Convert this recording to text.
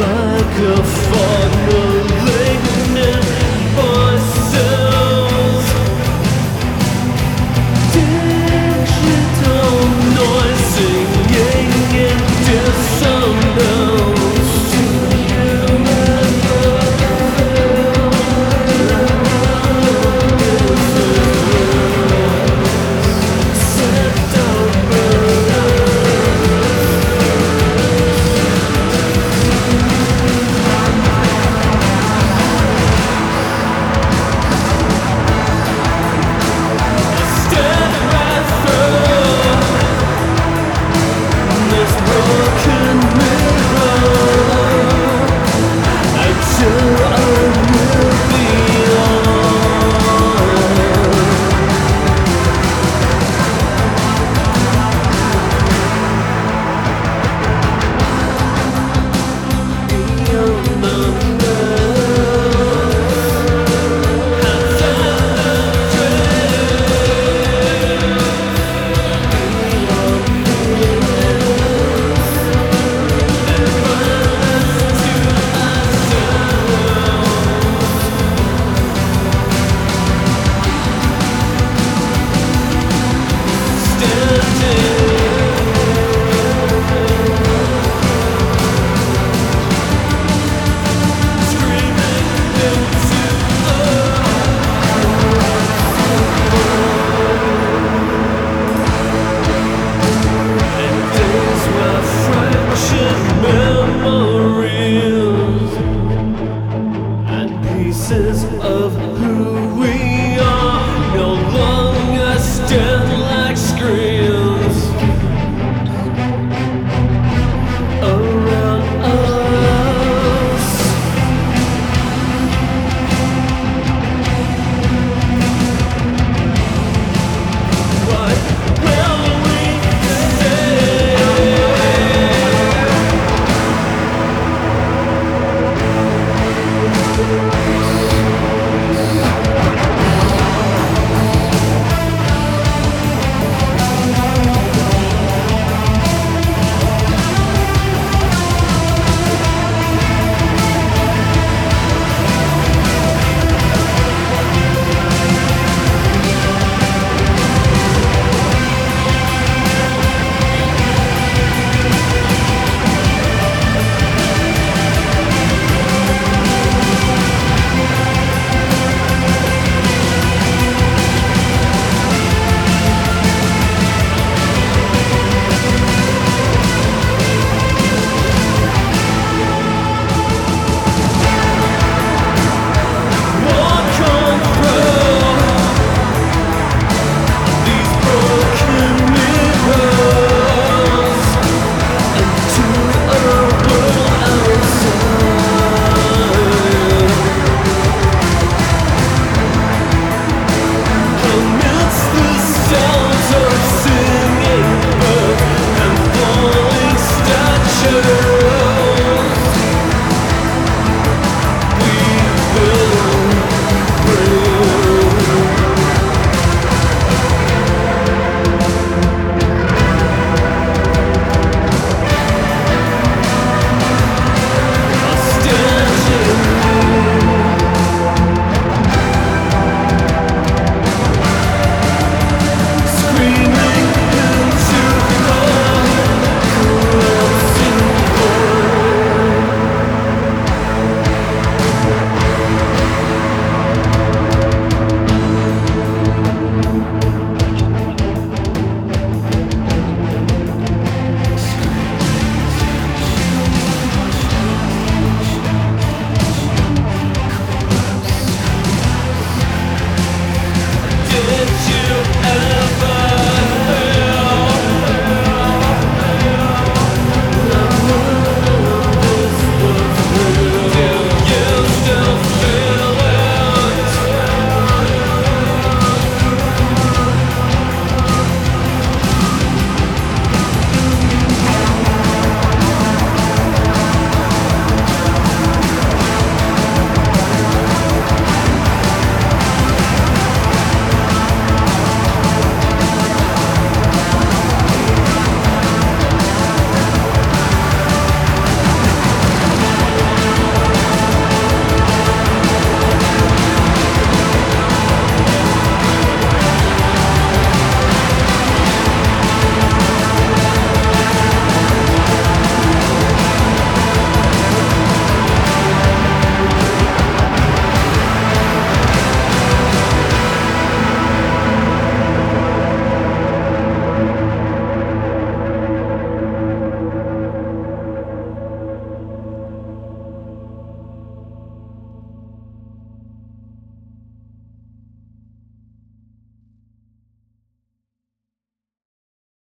like a funnel pieces of who